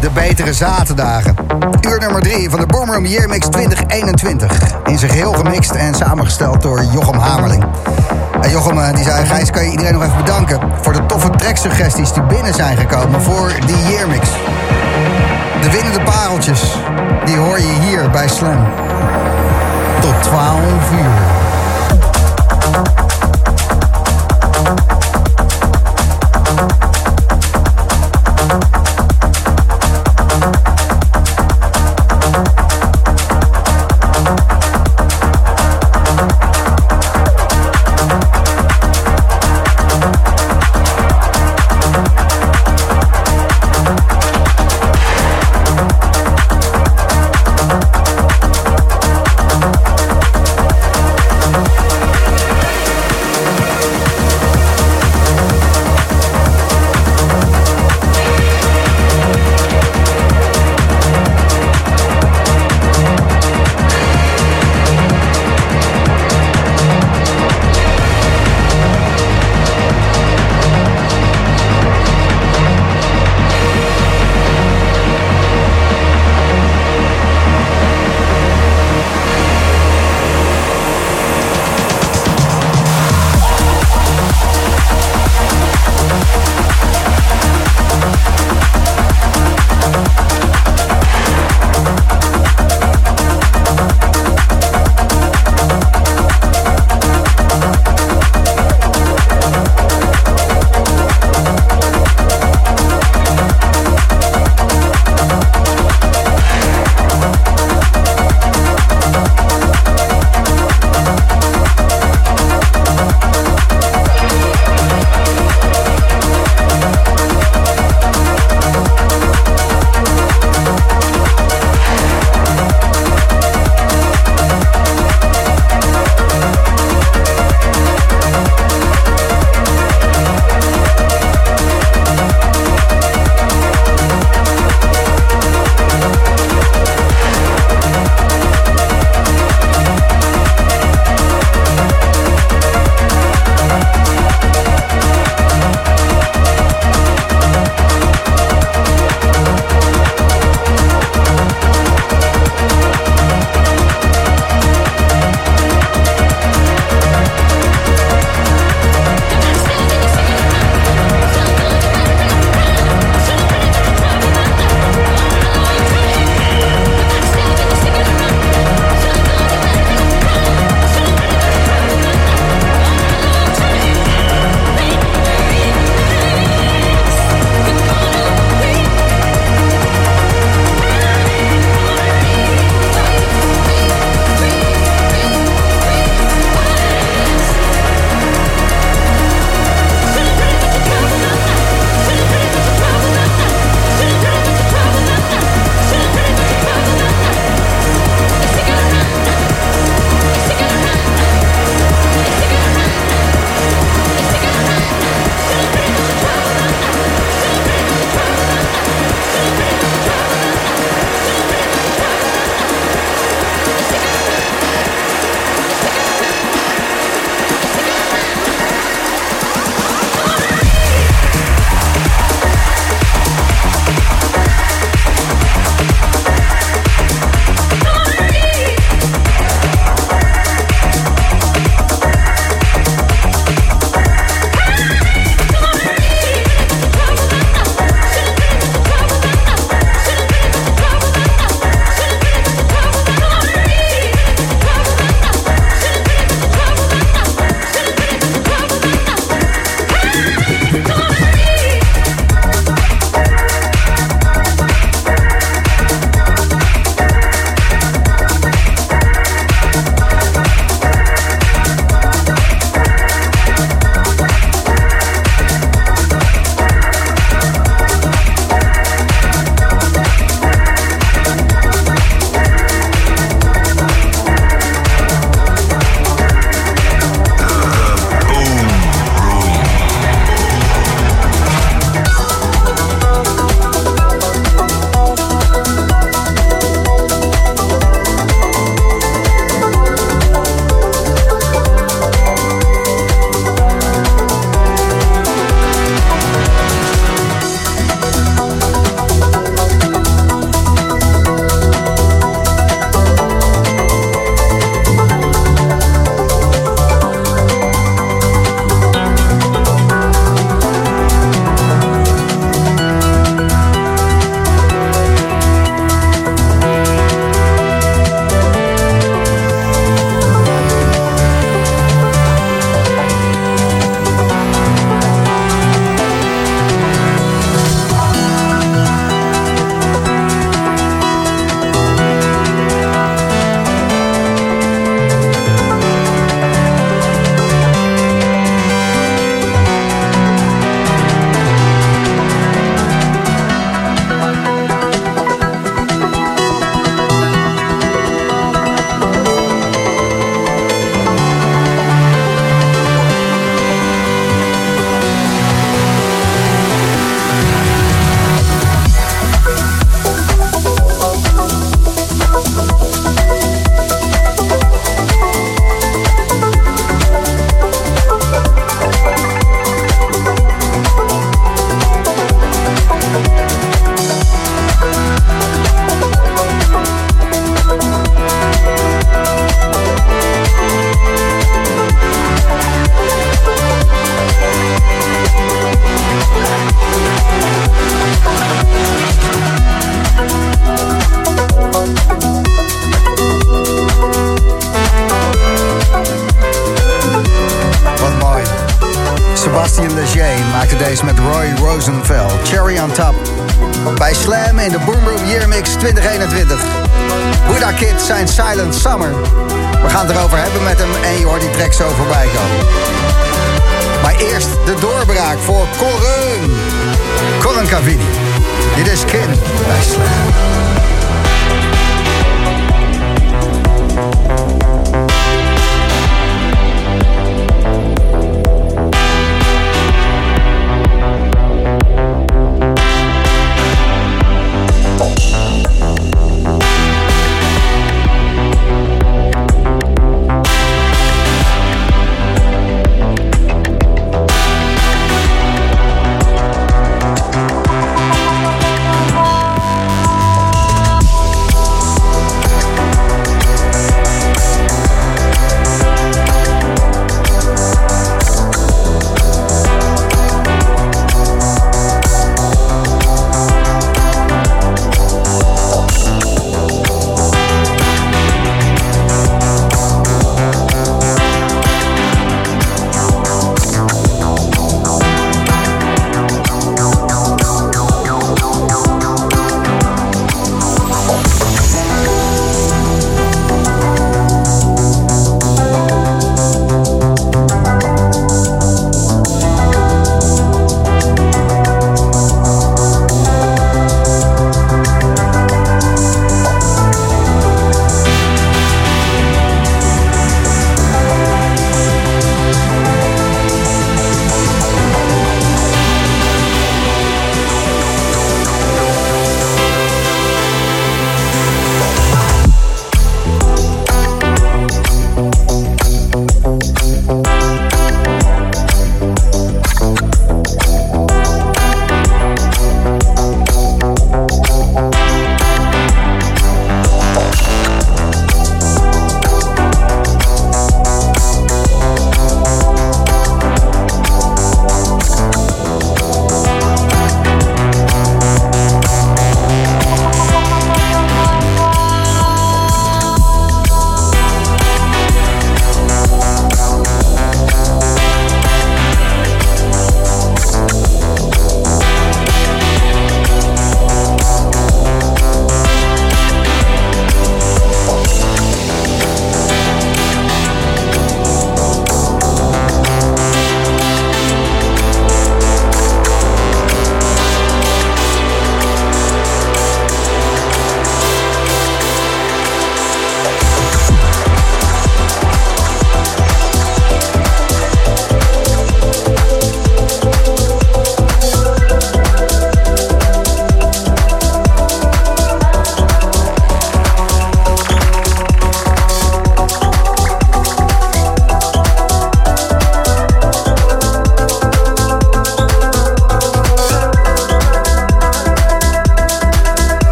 de betere zaterdagen. Uur nummer 3 van de Boomroom Yearmix 2021. In zijn geheel gemixt en samengesteld door Jochem Hamerling. En Jochem eh, die zei, Gijs, kan je iedereen nog even bedanken... voor de toffe tracksuggesties die binnen zijn gekomen voor die Yearmix. De winnende pareltjes, die hoor je hier bij Slam. Tot 12 uur. Deze met Roy Rosenfeld. Cherry on top. Bij Slam in de Boomroom Year Mix 2021. Buddha Kid zijn Silent Summer. We gaan het erover hebben met hem en je hoort die track zo voorbij komen. Maar eerst de doorbraak voor Corin. Corin Cavini. Dit is Kin bij Slam.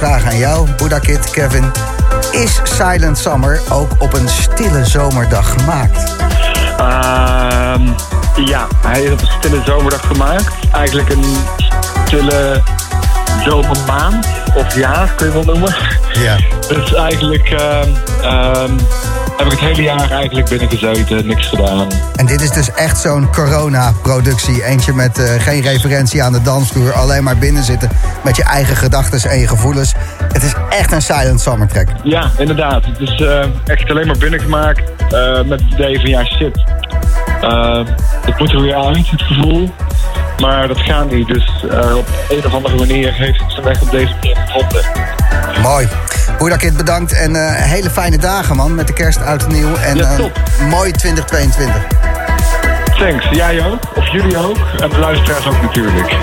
Mijn vraag aan jou, Boedakit, Kevin. Is Silent Summer ook op een stille zomerdag gemaakt? Uh, ja, hij is op een stille zomerdag gemaakt. Eigenlijk een stille zomermaand. Of jaar, kun je wel noemen. Ja. Dus eigenlijk... Uh, heb ik het hele jaar eigenlijk binnen gezeten, niks gedaan. En dit is dus echt zo'n corona-productie. Eentje met uh, geen referentie aan de dansvloer. Alleen maar binnen zitten met je eigen gedachten en je gevoelens. Het is echt een silent summer track. Ja, inderdaad. Het is uh, echt alleen maar binnengemaakt. Uh, met het idee van ja, shit. het moet er weer uit, het gevoel. Maar dat gaat niet. Dus op een of andere manier heeft het zijn weg op deze manier gevonden. Mooi. Boerdakit, bedankt en uh, hele fijne dagen man met de kerst uit en nieuw. En ja. Uh, mooi 2022. Thanks, jij ook. Of jullie ook. En de luisteraars ook natuurlijk.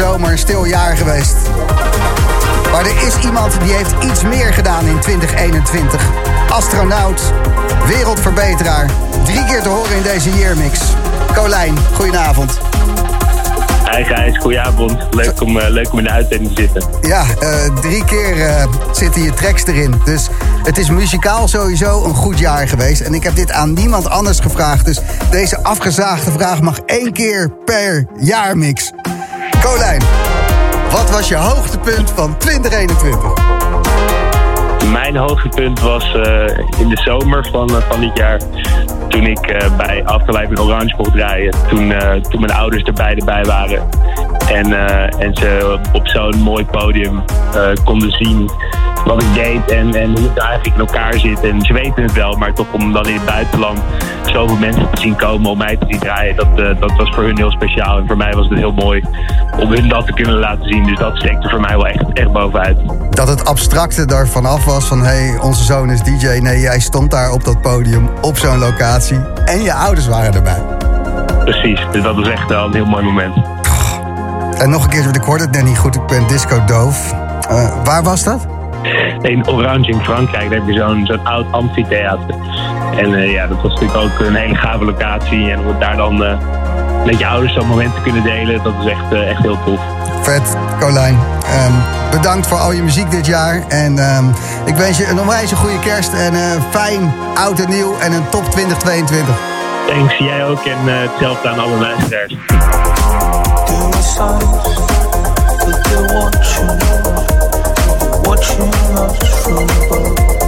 Zomer, een stil jaar geweest. Maar er is iemand die heeft iets meer gedaan in 2021. Astronaut, wereldverbeteraar. Drie keer te horen in deze yearmix. Colijn, goedenavond. Hi Gijs, goedenavond. Leuk om, uh, leuk om in de uitzending te zitten. Ja, uh, drie keer uh, zitten je tracks erin. Dus het is muzikaal sowieso een goed jaar geweest. En ik heb dit aan niemand anders gevraagd. Dus deze afgezaagde vraag mag één keer per jaarmix. Colijn, wat was je hoogtepunt van 2021? Mijn hoogtepunt was in de zomer van, van dit jaar toen ik uh, bij Afterlife in Orange mocht draaien. Toen, toen mijn ouders er beide bij waren. En, en ze op zo'n mooi podium konden zien wat ik deed en, en hoe het nou eigenlijk in elkaar zit. En ze weten het wel, maar toch om dan in het buitenland zoveel mensen te zien komen om mij te zien draaien, dat, dat was voor hun heel speciaal. En voor mij was het heel mooi om hun dat te kunnen laten zien. Dus dat stekte voor mij wel echt, echt bovenuit. Dat het abstracte daarvan af was van hé, hey, onze zoon is DJ. Nee, jij stond daar op dat podium, op zo'n locatie en je ouders waren erbij. Precies, dus dat was echt wel een heel mooi moment. En nog een keer, want ik hoorde het net niet goed, ik ben disco doof. Uh, waar was dat? In Orange in Frankrijk, daar heb je zo'n zo'n oud amfitheater. En uh, ja, dat was natuurlijk ook een hele gave locatie. En om daar dan uh, met je ouders zo'n moment te kunnen delen, dat is echt, echt heel tof. Vet, Colijn. Um, bedankt voor al je muziek dit jaar. En um, ik wens je een onwijs goede kerst en uh, fijn oud en nieuw en een top 2022. Thanks, jij ook en uh, hetzelfde aan alle luisteraars. Watching us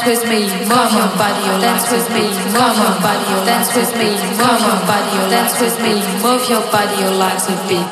dance with me, move your body, oh, dance with me, move your body, oh, dance with me, move your body, oh, dance with me, move your body, oh, your legs a beat.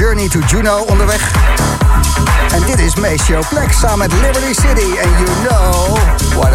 Journey to Juno onderweg. En dit is Maceo plex samen met Liberty City. En you know what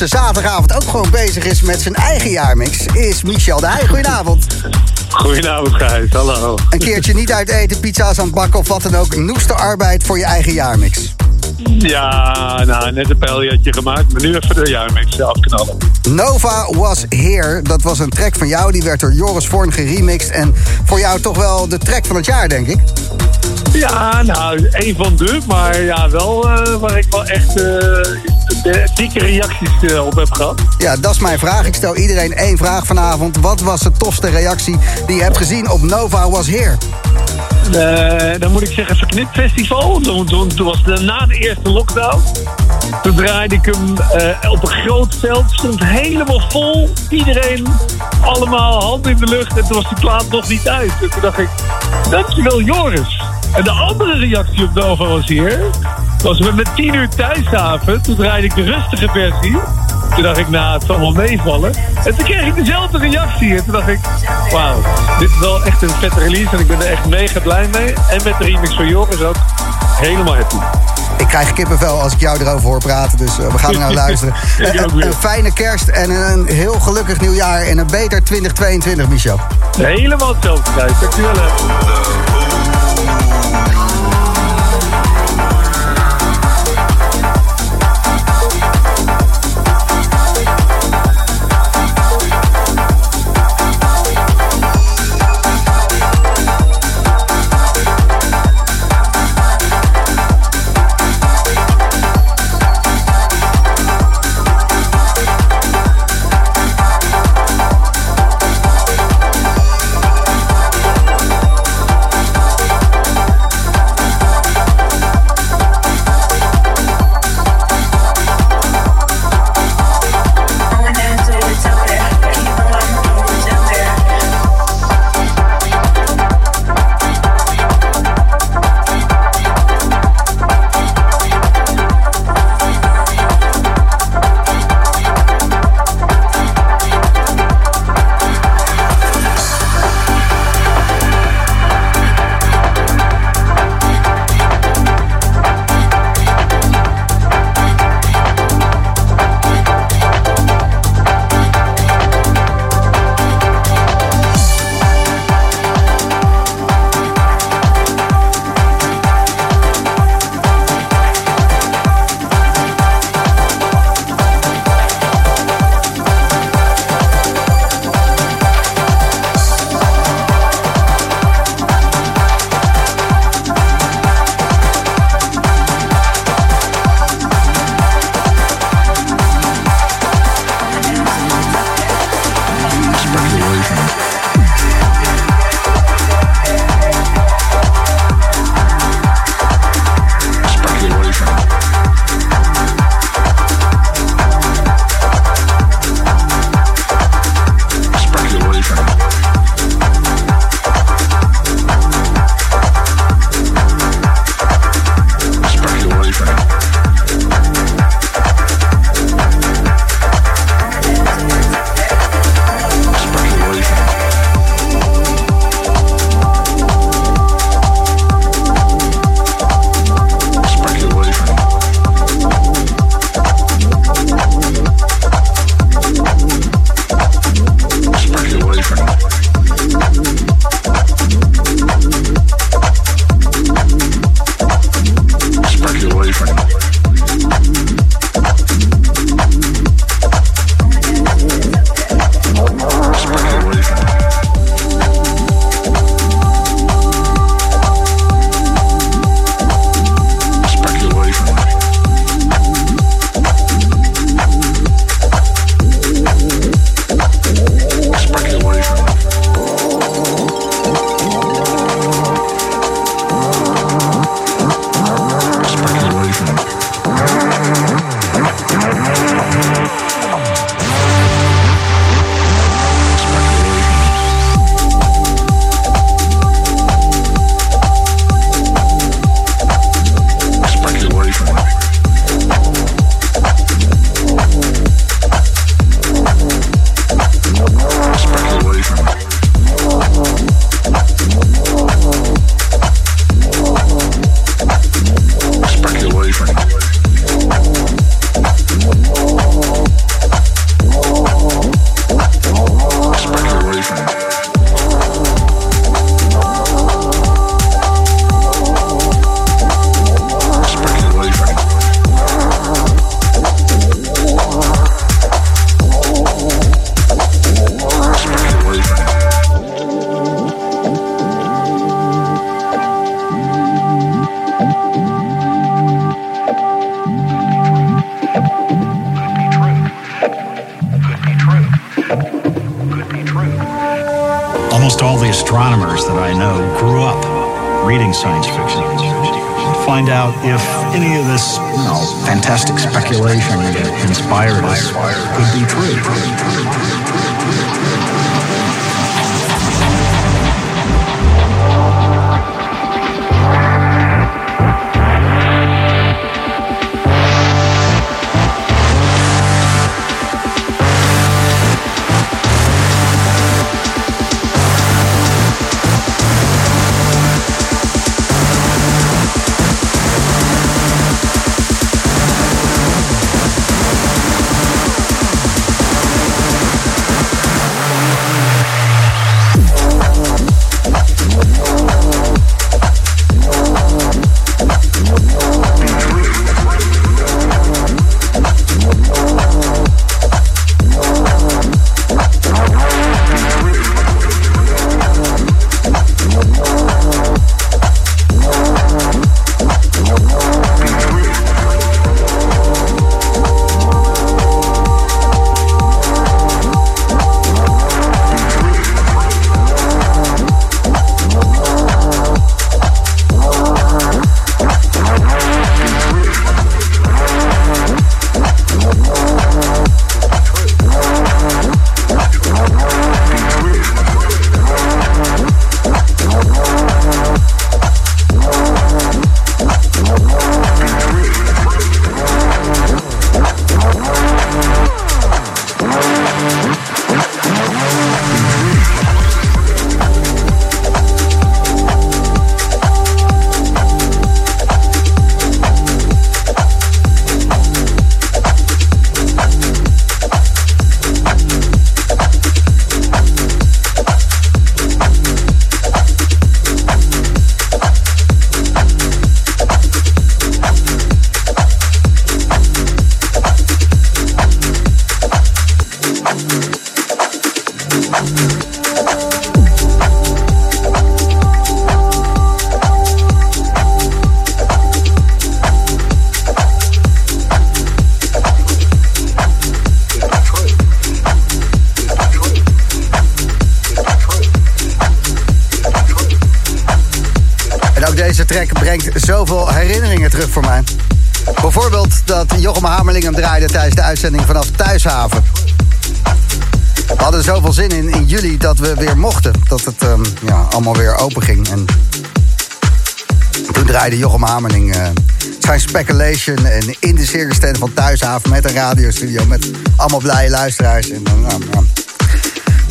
Zijn zaterdagavond ook gewoon bezig is met zijn eigen jaarmix is Michel de Heij. Goedenavond. Goedenavond, Gijs. Hallo. Een keertje niet uit eten, pizza's aan het bakken of wat dan ook. Noeste arbeid voor je eigen jaarmix. Ja, nou, net een pijljatje gemaakt, maar nu even de jaarmix afknallen. Nova Was Here, dat was een track van jou. Die werd door Joris Vorn geremixed. En voor jou toch wel de track van het jaar, denk ik. Ja, nou, een van de, maar ja, wel uh, waar ik wel echt uh, dikke reacties uh, op heb gehad. Ja, dat is mijn vraag. Ik stel iedereen één vraag vanavond. Wat was de tofste reactie die je hebt gezien op Nova Was Here? dan moet ik zeggen Verknip Festival. Toen, toen, toen was het na de eerste lockdown. Toen draaide ik hem op een groot veld. Stond helemaal vol. Iedereen allemaal hand in de lucht. En toen was die plaat nog niet uit. En toen dacht ik, dankjewel Joris. En de andere reactie op Nova was hier. Was we met 10 uur thuishaven. Toen draaide ik de rustige versie. Toen dacht ik, nou, het zal wel meevallen. En toen kreeg ik dezelfde reactie. En toen dacht ik, wauw, dit is wel echt een vette release. En ik ben er echt mega blij mee. En met de remix van Joris ook helemaal happy. Ik krijg kippenvel als ik jou erover hoor praten. Dus uh, we gaan er naar luisteren. een, een fijne kerst en een heel gelukkig nieuwjaar. En een beter 2022, Michel. Helemaal hetzelfde, Thijs. Dankjewel. If any of this, you know, fantastic speculation that inspired us could be true. Zin in, juli dat we weer mochten. Dat het um, ja, allemaal weer open ging. En toen draaide Jochem Hamerling uh, zijn Speculation en in de circus van Thuishaven met een radiostudio met allemaal blije luisteraars. En, uh,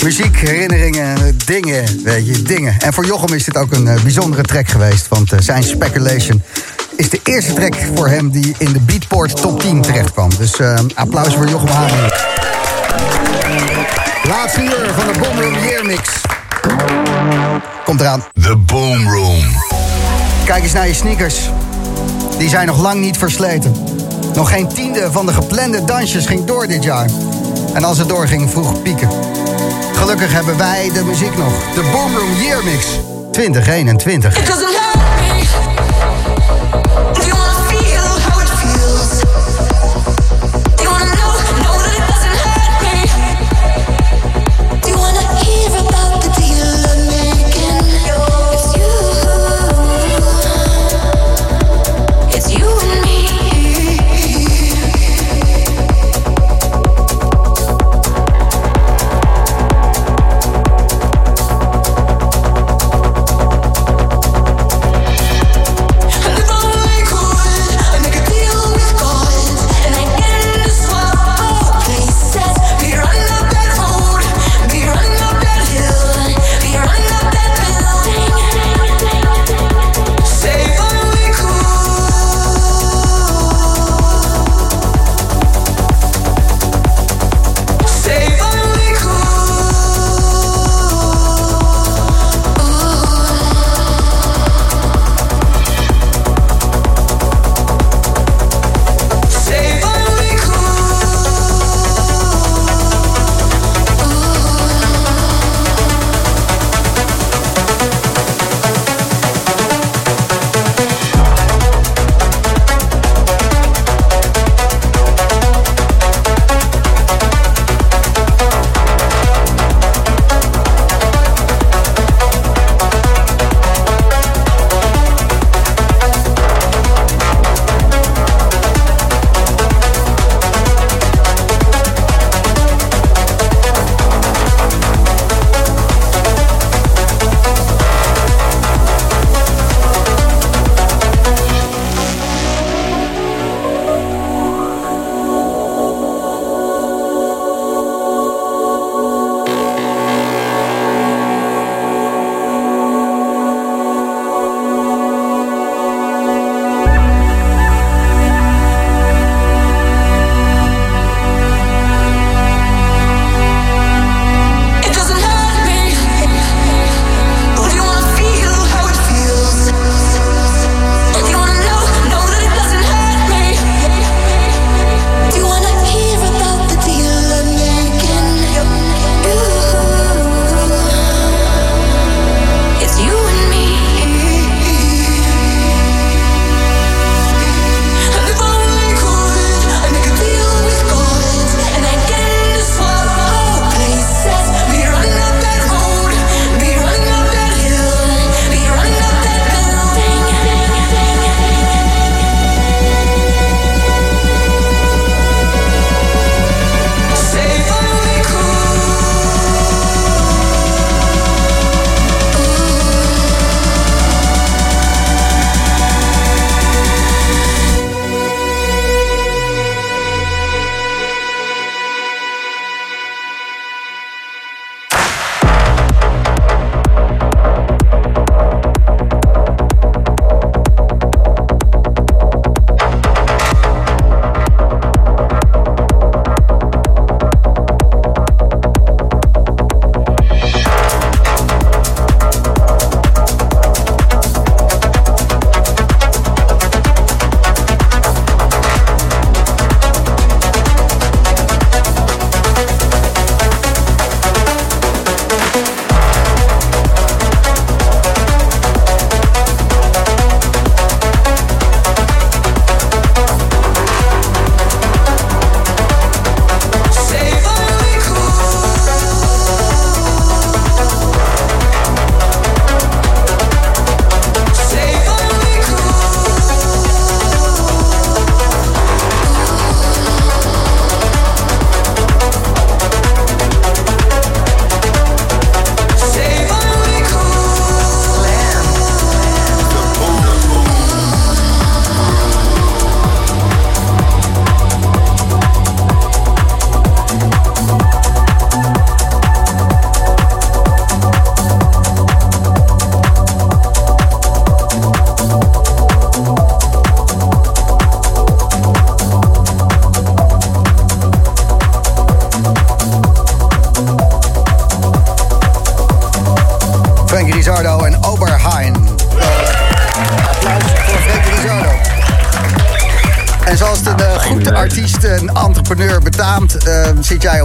muziek, herinneringen, dingen, weet je, dingen. En voor Jochem is dit ook een uh, bijzondere track geweest, want zijn Speculation is de eerste track voor hem die in de Beatport top 10 terecht kwam. Dus uh, applaus voor Jochem Haring. Laatste uur van de Boomroom Year Mix. Komt eraan. The Boomroom. Kijk eens naar je sneakers. Die zijn nog lang niet versleten. Nog geen tiende van de geplande dansjes ging door dit jaar. En als het doorging, vroeg pieken. Gelukkig hebben wij de muziek nog. De Boomroom Year Mix 2021.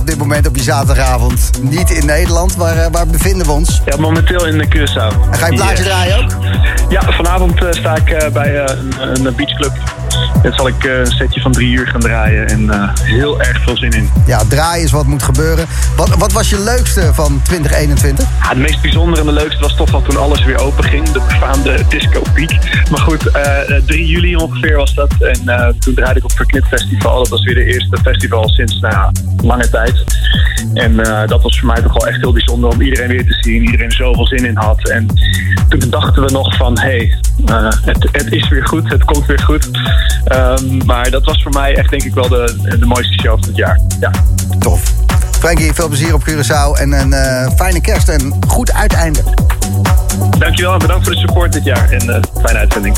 Op dit moment op je zaterdagavond niet in Nederland. Waar, uh, waar bevinden we ons? Ja, momenteel in de Curaçao. En ga je plaatje yes. draaien ook? Ja, vanavond uh, sta ik bij een, een beachclub. Net zal ik een setje van drie uur gaan draaien en heel erg veel zin in. Ja, draaien is wat moet gebeuren. Wat, wat was je leukste van 2021? Ja, het meest bijzondere en de leukste was toch wel toen alles weer open ging. De befaamde disco peak. Maar goed, 3 juli ongeveer was dat. En toen draaide ik op Verknip Festival. Dat was weer de eerste festival sinds nou, lange tijd. En uh, dat was voor mij toch wel echt heel bijzonder om iedereen weer te zien. Iedereen zoveel zin in had. En toen dachten we nog van, hé, hey, uh, het, het, is weer goed. Het komt weer goed. Um, maar dat was voor mij echt denk ik wel de, de mooiste show van het jaar. Ja. Tof. Frankie, veel plezier op Curaçao en een uh, fijne kerst en goed uiteinde. Dankjewel en bedankt voor de support dit jaar en fijne uitzending.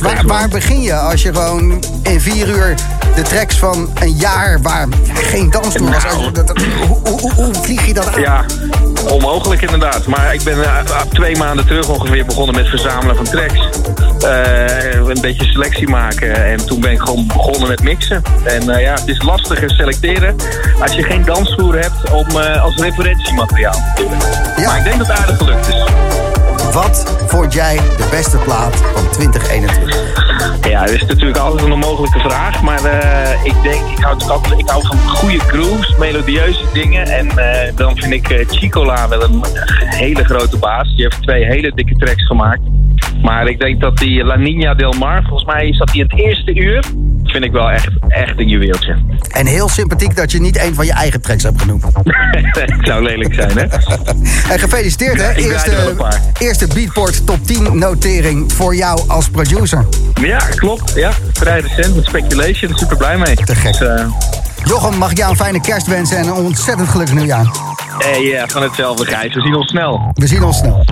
Waar, waar begin je als je gewoon in vier uur de tracks van een jaar waar geen dansvloer was. Nou, hoe, hoe, hoe, vlieg je dat aan? Ja, onmogelijk inderdaad. Maar ik ben uh, twee maanden terug ongeveer begonnen met verzamelen van tracks. Uh, een beetje selectie maken. En toen ben ik gewoon begonnen met mixen. En uh, ja, het is lastiger selecteren als je geen dansvloer hebt om als referentiemateriaal. Ja. Maar ik denk dat het aardig gelukt is. Wat vond jij de beste plaat van 2021? Ja, dat is natuurlijk altijd een onmogelijke vraag. Maar uh, ik denk, ik hou, ik hou van goede grooves, melodieuze dingen. En uh, dan vind ik uh, Chicola wel een hele grote baas. Die heeft twee hele dikke tracks gemaakt. Maar ik denk dat die La Nina Del Mar, volgens mij zat die in het eerste uur. Vind ik wel echt, echt een juweeltje. En heel sympathiek dat je niet een van je eigen tracks hebt genoemd. Het zou lelijk zijn, hè? en gefeliciteerd, hè? Eerste, eerste Beatport top 10 notering voor jou als producer. Ja, klopt. Ja, vrij recent met Speculation. Super blij mee. Te gek. Dus, uh... Jochem, mag ik jou een fijne kerst wensen en een ontzettend gelukkig nieuwjaar. Eh, ja, van hetzelfde, Gijs. We zien ons snel. We zien ons snel.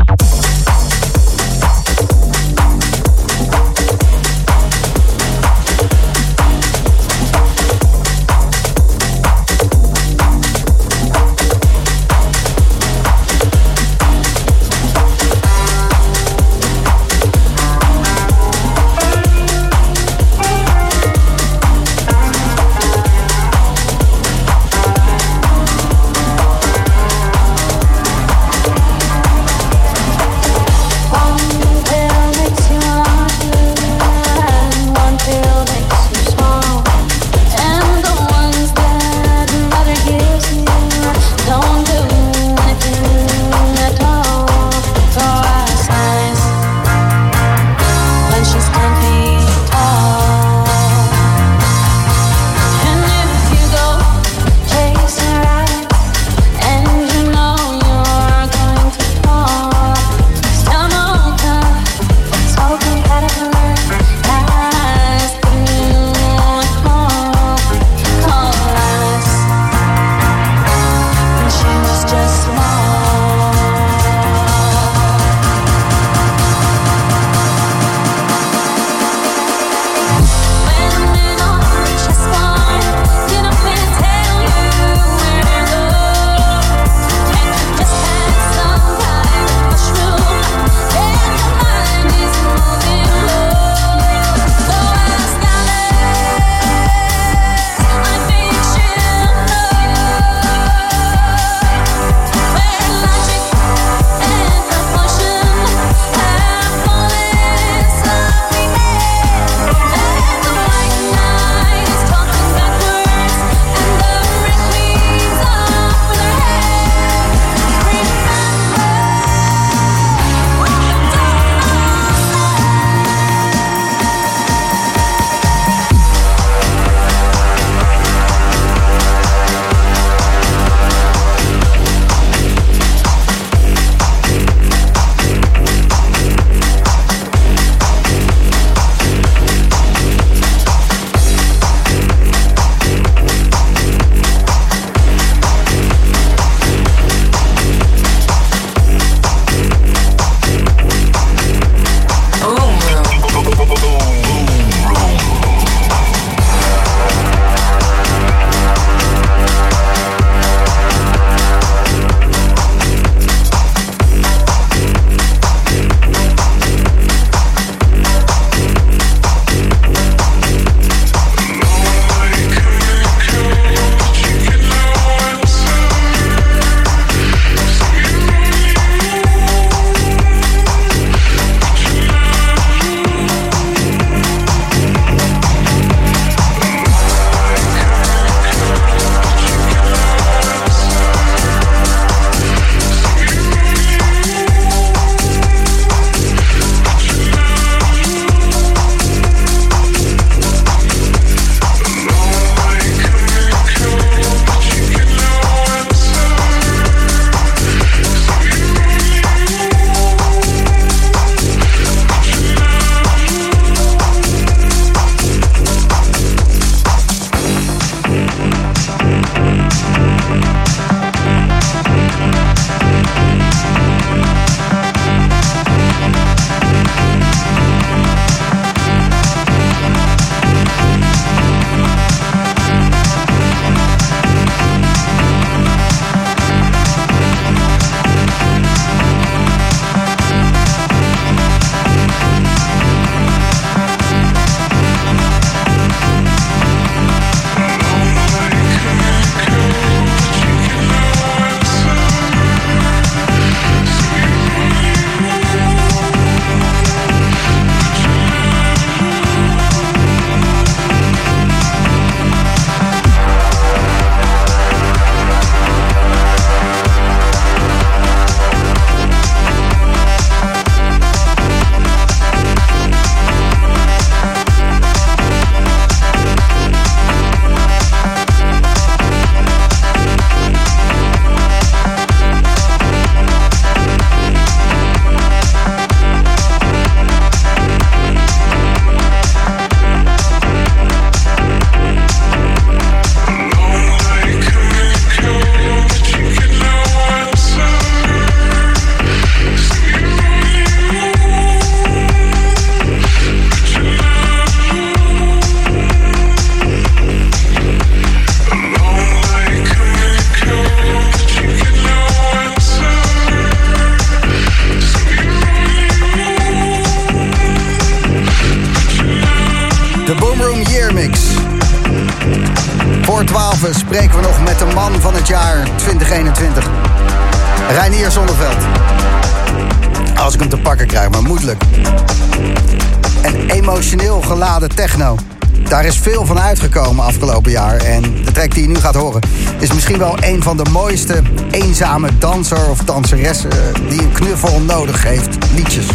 Een van de mooiste eenzame danser of danseres die een knuffel nodig heeft. Liedjes.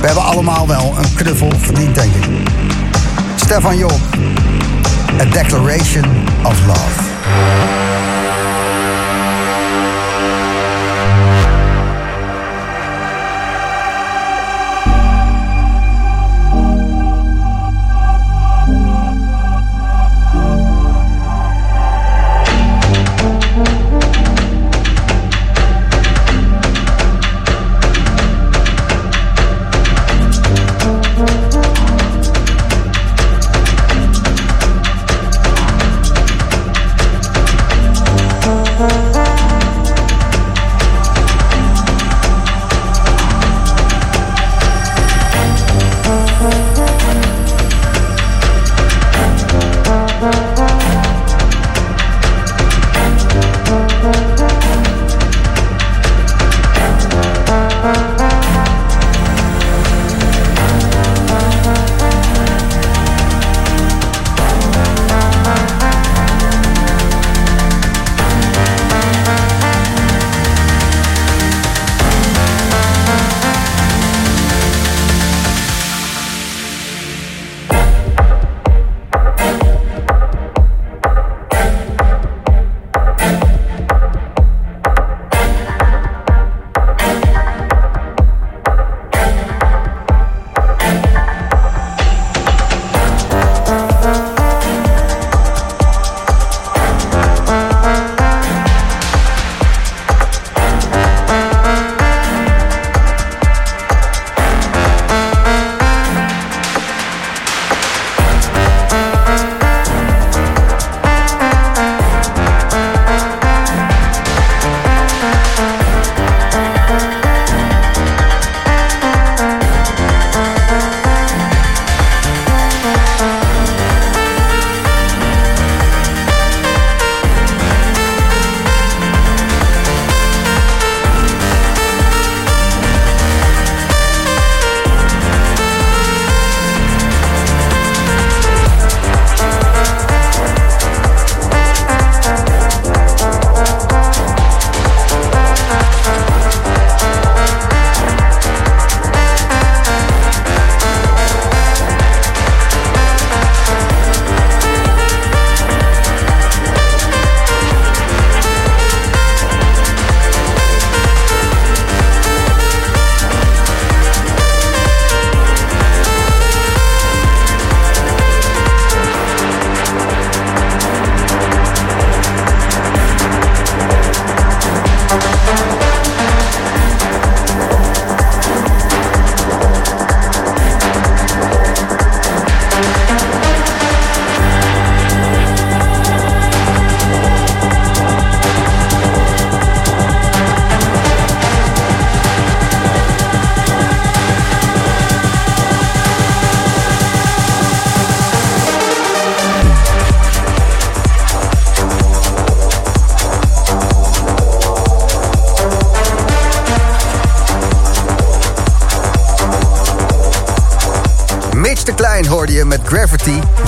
We hebben allemaal wel een knuffel verdiend, denk ik. Stefan Job. A Declaration of Love.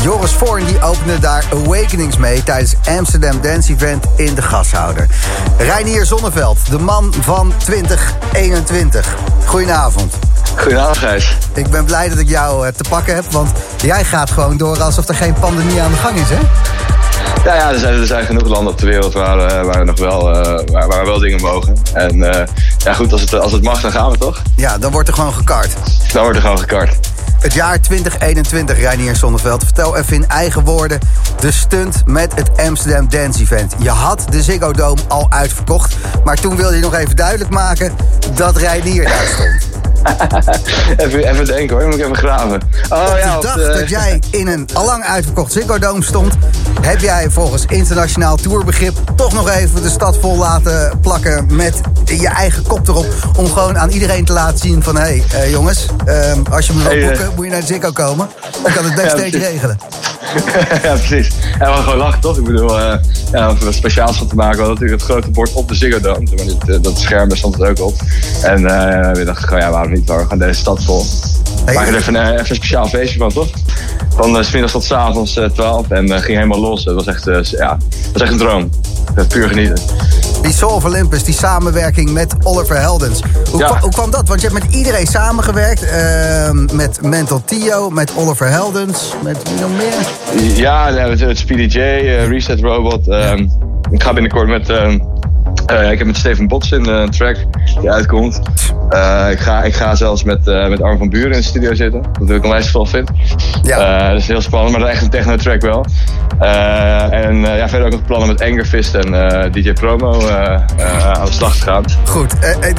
Joris Voorn die opende daar Awakenings mee tijdens Amsterdam Dance Event in de gashouder. Reinier Zonneveld, de man van 2021. Goedenavond. Goedenavond, Gijs. Ik ben blij dat ik jou eh, te pakken heb, want jij gaat gewoon door alsof er geen pandemie aan de gang is, hè? Ja, ja er, zijn, er zijn genoeg landen op de wereld waar, uh, waar, nog wel, uh, waar, waar, wel dingen mogen. En ja, goed, als het, als het mag, dan gaan we toch? Ja, dan wordt er gewoon gekart. Dan wordt er gewoon gekart. Het jaar 2021, Reinier Zonneveld. Vertel even in eigen woorden de stunt met het Amsterdam Dance Event. Je had de Ziggo Dome al uitverkocht, maar toen wilde je nog even duidelijk maken dat Reinier daar stond. even, even denken hoor, moet ik even graven. Oh, op ja, de dag dat jij in een allang uitverkocht Ziggo Dome stond... heb jij volgens internationaal tourbegrip toch nog even de stad vol laten plakken... met je eigen kop erop, om gewoon aan iedereen te laten zien van... hé hey, uh, jongens, uh, als je me wil boeken, uh, moet je naar de Ziggo komen. Dan kan het backstage ja, regelen. ja, precies. En we gewoon lachen, toch? Ik bedoel, eh ja, om er wat speciaals van te maken. We hadden natuurlijk het grote bord op de Ziggo Dome. Eh, dat scherm stond het ook op. En eh, we dachten gewoon, ja, waarom niet? We gaan deze stad vol. We maken er even, een- even een speciaal feestje van, toch? Van uh, 's middags tot 's avonds eh, 12 en eh, ging helemaal los. Het was echt, eh, ja, was echt een droom. Puur genieten. Die Soul of Olympus, die samenwerking met Oliver Heldens. Hoe, Ja. kwa- hoe kwam dat? Want je hebt met iedereen samengewerkt. ehm, met Mental Tio, met Oliver Heldens, met wie nog meer? Ja, het, het Speedy J, eh, Reset Robot. ehm, ik ga binnenkort met. ehm, eh, ik heb met Steven Botsen een track die uitkomt. Eh, ik, ga, ik ga zelfs met, eh, met Arm van Buren in de studio zitten. Wat ik onwijs veel vind. Ja. Eh, dat is heel spannend, maar dat is echt een techno-track wel. Eh, en eh, ja, verder ook nog plannen met Angerfist en eh, DJ Promo eh, eh, aan de slag te gaan. Goed, eh, eh,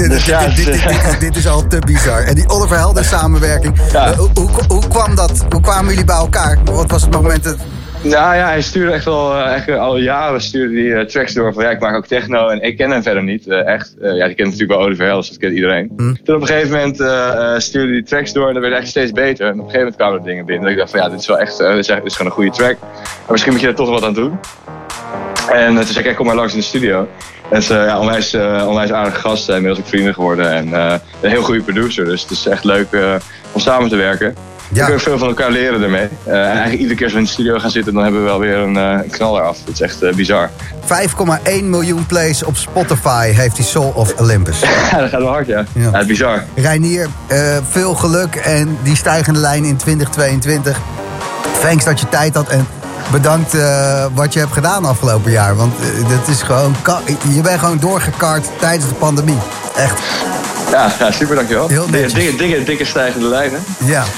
dit, is- al te bizar. En die Oliver Heldens samenwerking. Ja. eh, hoe, hoe, hoe kwam dat? Hoe kwamen jullie bij elkaar? Wat was het moment dat... Nou ja, hij stuurde echt al, eh, echt al jaren stuurde die eh, tracks door van ja, ik maak ook techno en ik ken hem verder niet, eh, echt. Ja, die kent natuurlijk wel Oliver Heldens, dat kent iedereen. Toen op een gegeven moment stuurde die tracks door en dat werd echt steeds beter. En op een gegeven moment kwamen er dingen binnen dat ik dacht van ja, dit is wel echt, dit, is echt dit is gewoon een goede track. Maar misschien moet je er toch wat aan doen. En toen zei ik, kom maar langs in de studio. En ze ja, onwijs, onwijs aardige gasten, inmiddels ook vrienden geworden. En een heel goede producer, dus het is echt leuk om samen te werken. Ja. We kunnen veel van elkaar leren daarmee. Eh, en eigenlijk iedere keer als we in de studio gaan zitten, dan hebben we wel weer een, eh, knaller af. Het is echt eh, bizar. 5,1 miljoen plays op Spotify heeft die Soul of Olympus. Ja, dat gaat wel hard, ja. Ja. Is bizar. Reinier, veel geluk en die stijgende lijn in 2022. Thanks dat je tijd had en bedankt wat je hebt gedaan afgelopen jaar. Want dat is gewoon, je bent gewoon doorgekart tijdens de pandemie. Echt, Ja, ja super, dankjewel. Heel netjes. Dikke, dikke, dikke, dikke stijgende lijnen. ja.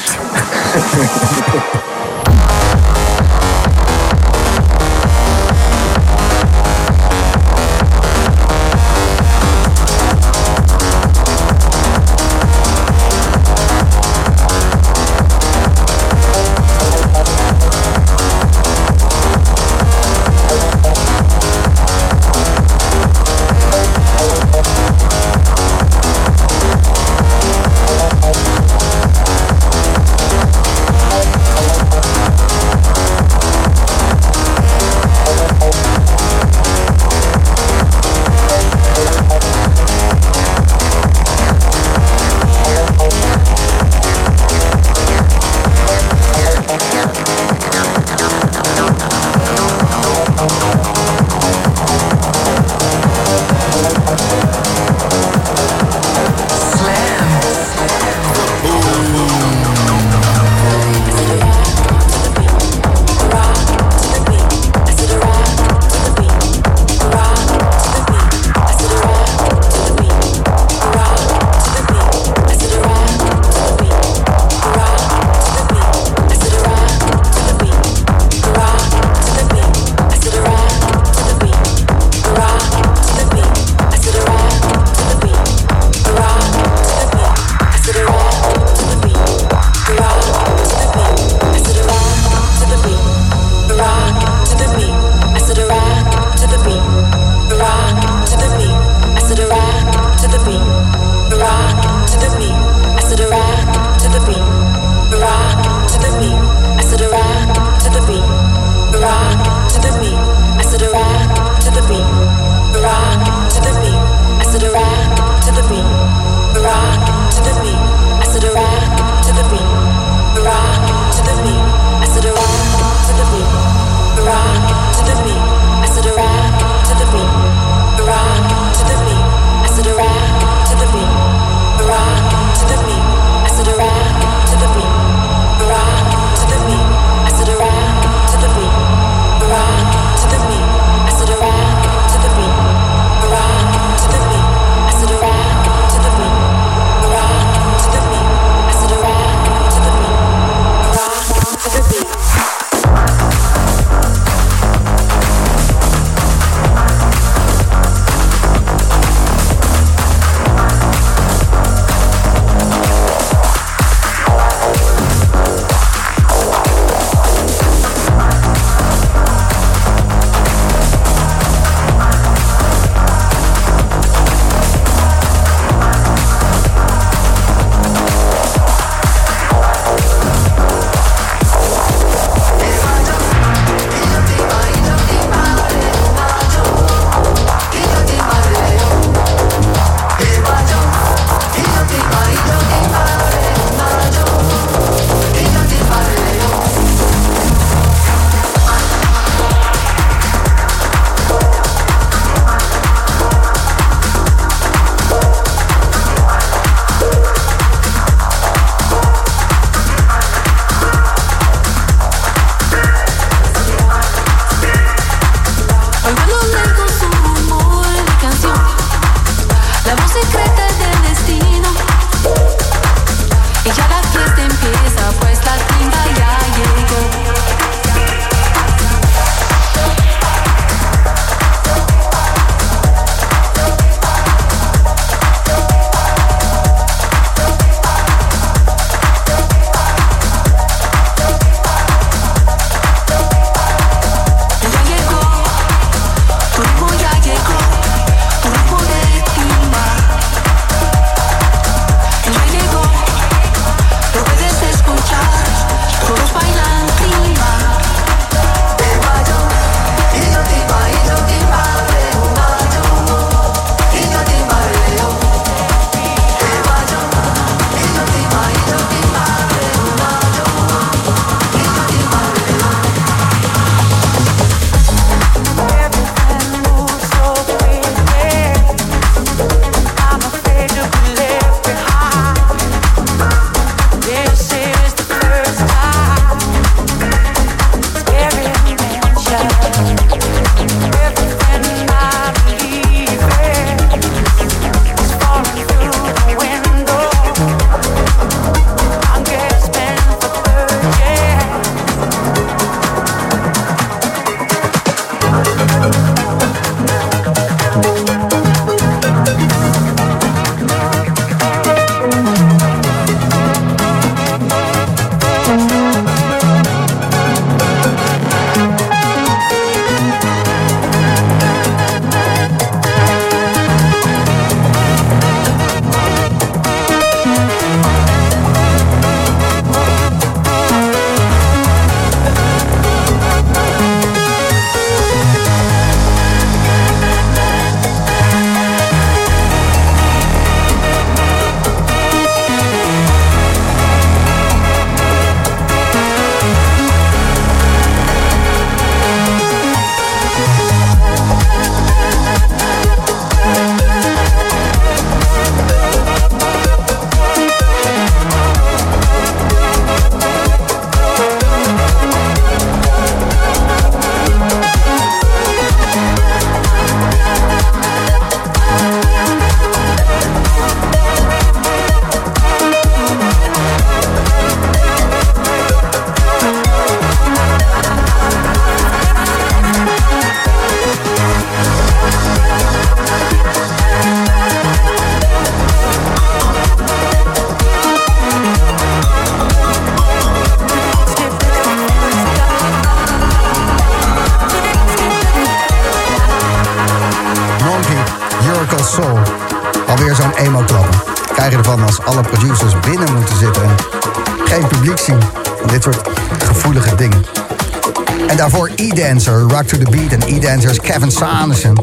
Kevin Sanderson.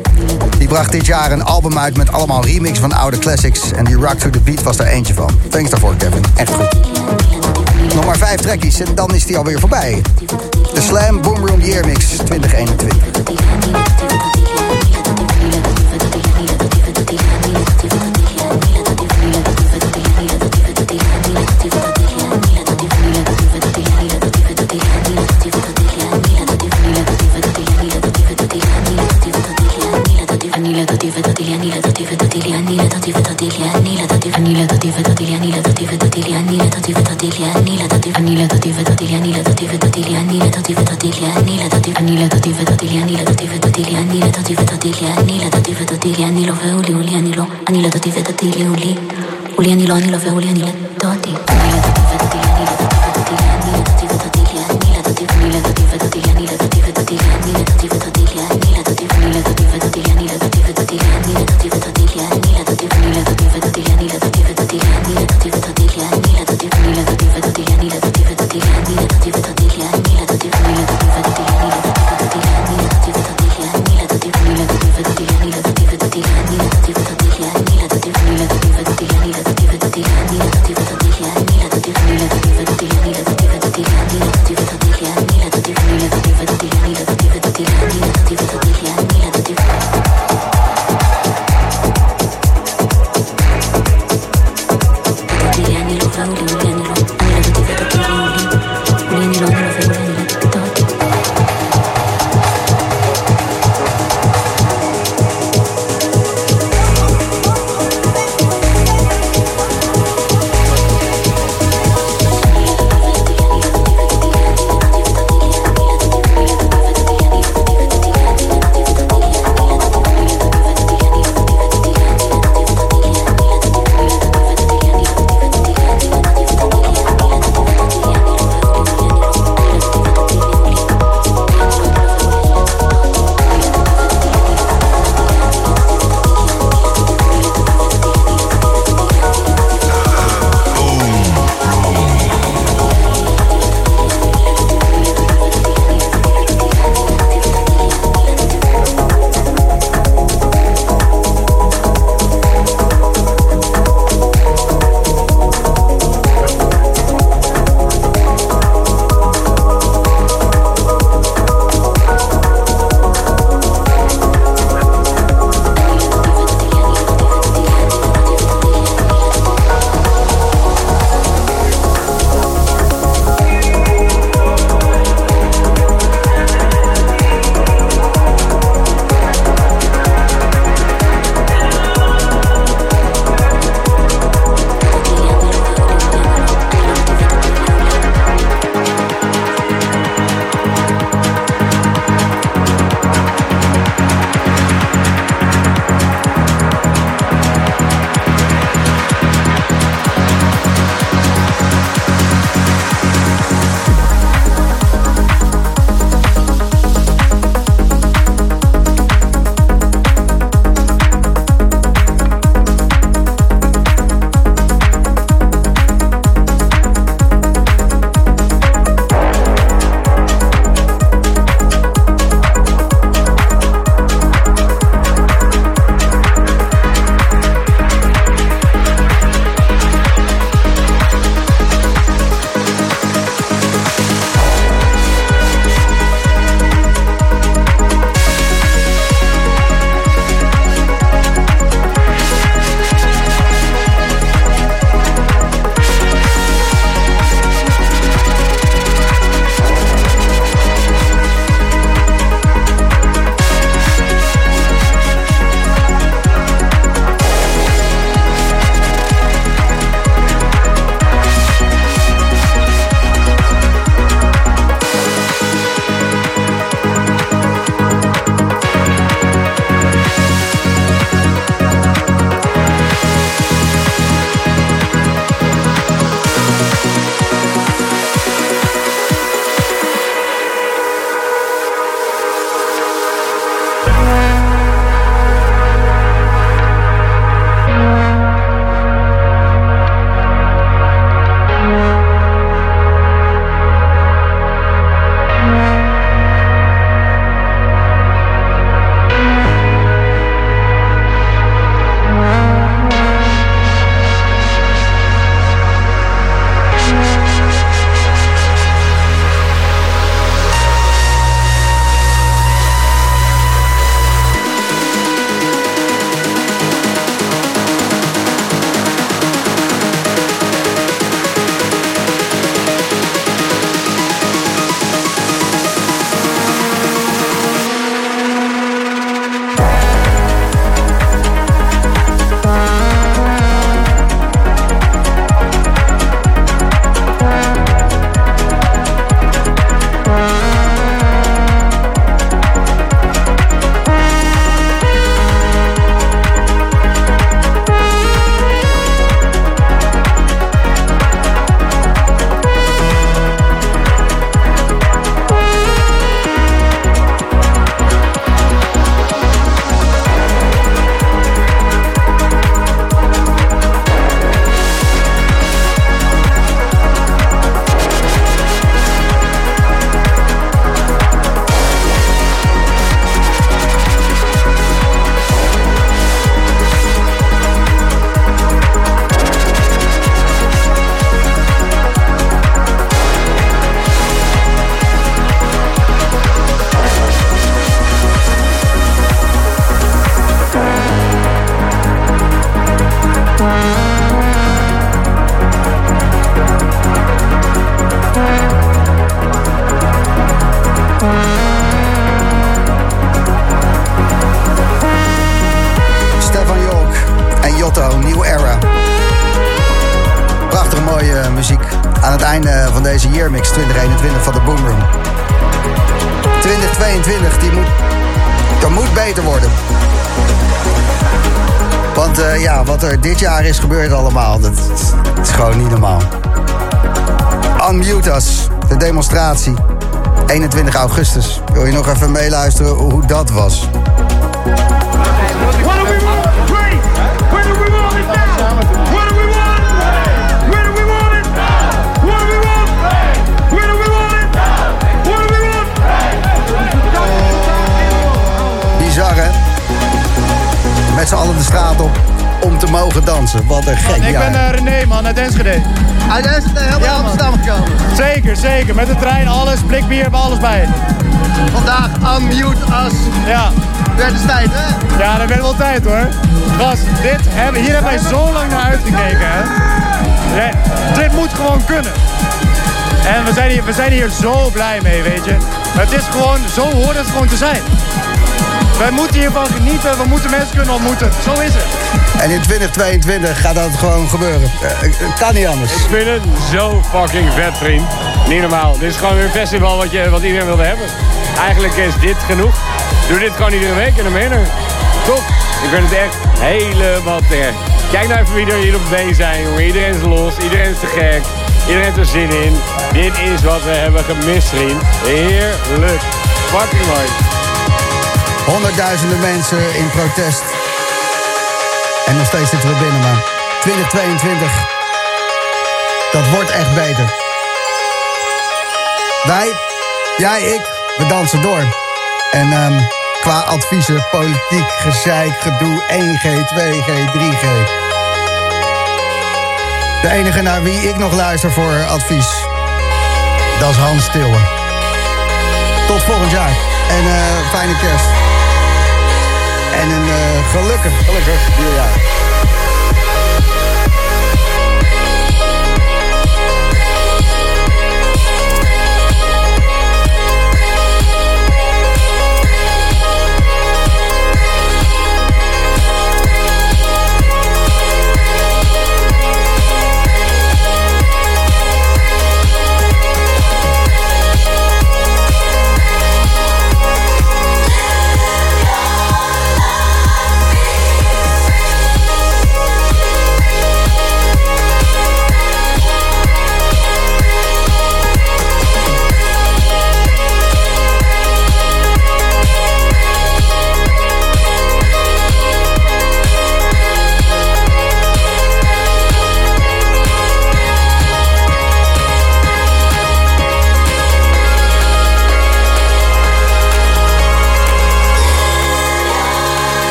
Die bracht dit jaar een album uit met allemaal remix van oude classics. En die Rock to the Beat was daar eentje van. Thanks daarvoor, Kevin. Echt goed. Nog maar vijf trekjes en dan is die alweer voorbij. De Slam Boom Room Year Mix 2021. You. Einde van deze Yearmix 2021 van de Boomroom. 2022, die moet, dat moet beter worden. Want uh, ja, wat er dit jaar is gebeurd allemaal, dat, is gewoon niet normaal. Unmute de demonstratie. 21 augustus. Wil je nog even meeluisteren hoe dat was? Bizar, hè? Met z'n allen de straat op om te mogen dansen. Wat een gek Ik ben uh, René, man, uit Enschede. Uit Enschede, helemaal ja, Amsterdam gekomen? Zeker, zeker. Met de trein, alles, blikbier, hebben alles bij. Vandaag unmute as. Ja. Werd het tijd, hè? Ja, dat werd wel tijd, hoor. Gast, dit hebben, hier hebben wij zo lang naar uitgekeken, hè. Ja, dit moet gewoon kunnen. En we zijn, hier, we zijn hier zo blij mee, weet je. Het is gewoon, zo hoort het gewoon te zijn. Wij moeten hiervan genieten, we moeten mensen kunnen ontmoeten. Zo is het. En in 2022 gaat dat gewoon gebeuren. Uh, kan niet anders. Ik vind het zo fucking vet, vriend. Niet normaal. Dit is gewoon weer een festival wat, je, wat iedereen wilde hebben. Eigenlijk is dit genoeg. Doe dit gewoon iedere week en dan ben je er. Top. Ik vind het echt helemaal ter. Kijk nou even wie er hier op been zijn, jongen. Iedereen is los, iedereen is te gek. Iedereen heeft er zin in. Dit is wat we hebben gemist, vriend. Heerlijk. Fucking mooi. Honderdduizenden mensen in protest. En nog steeds zitten we binnen, man. 2022. Dat wordt echt beter. Wij, jij, ik, we dansen door. En um, qua adviezen, politiek, gezeik, gedoe, 1G, 2G, 3G. De enige naar wie ik nog luister voor advies, dat is Hans Stilwe. Tot volgend jaar. En uh, fijne kerst. En een uh, gelukkig, gelukkig nieuwjaar.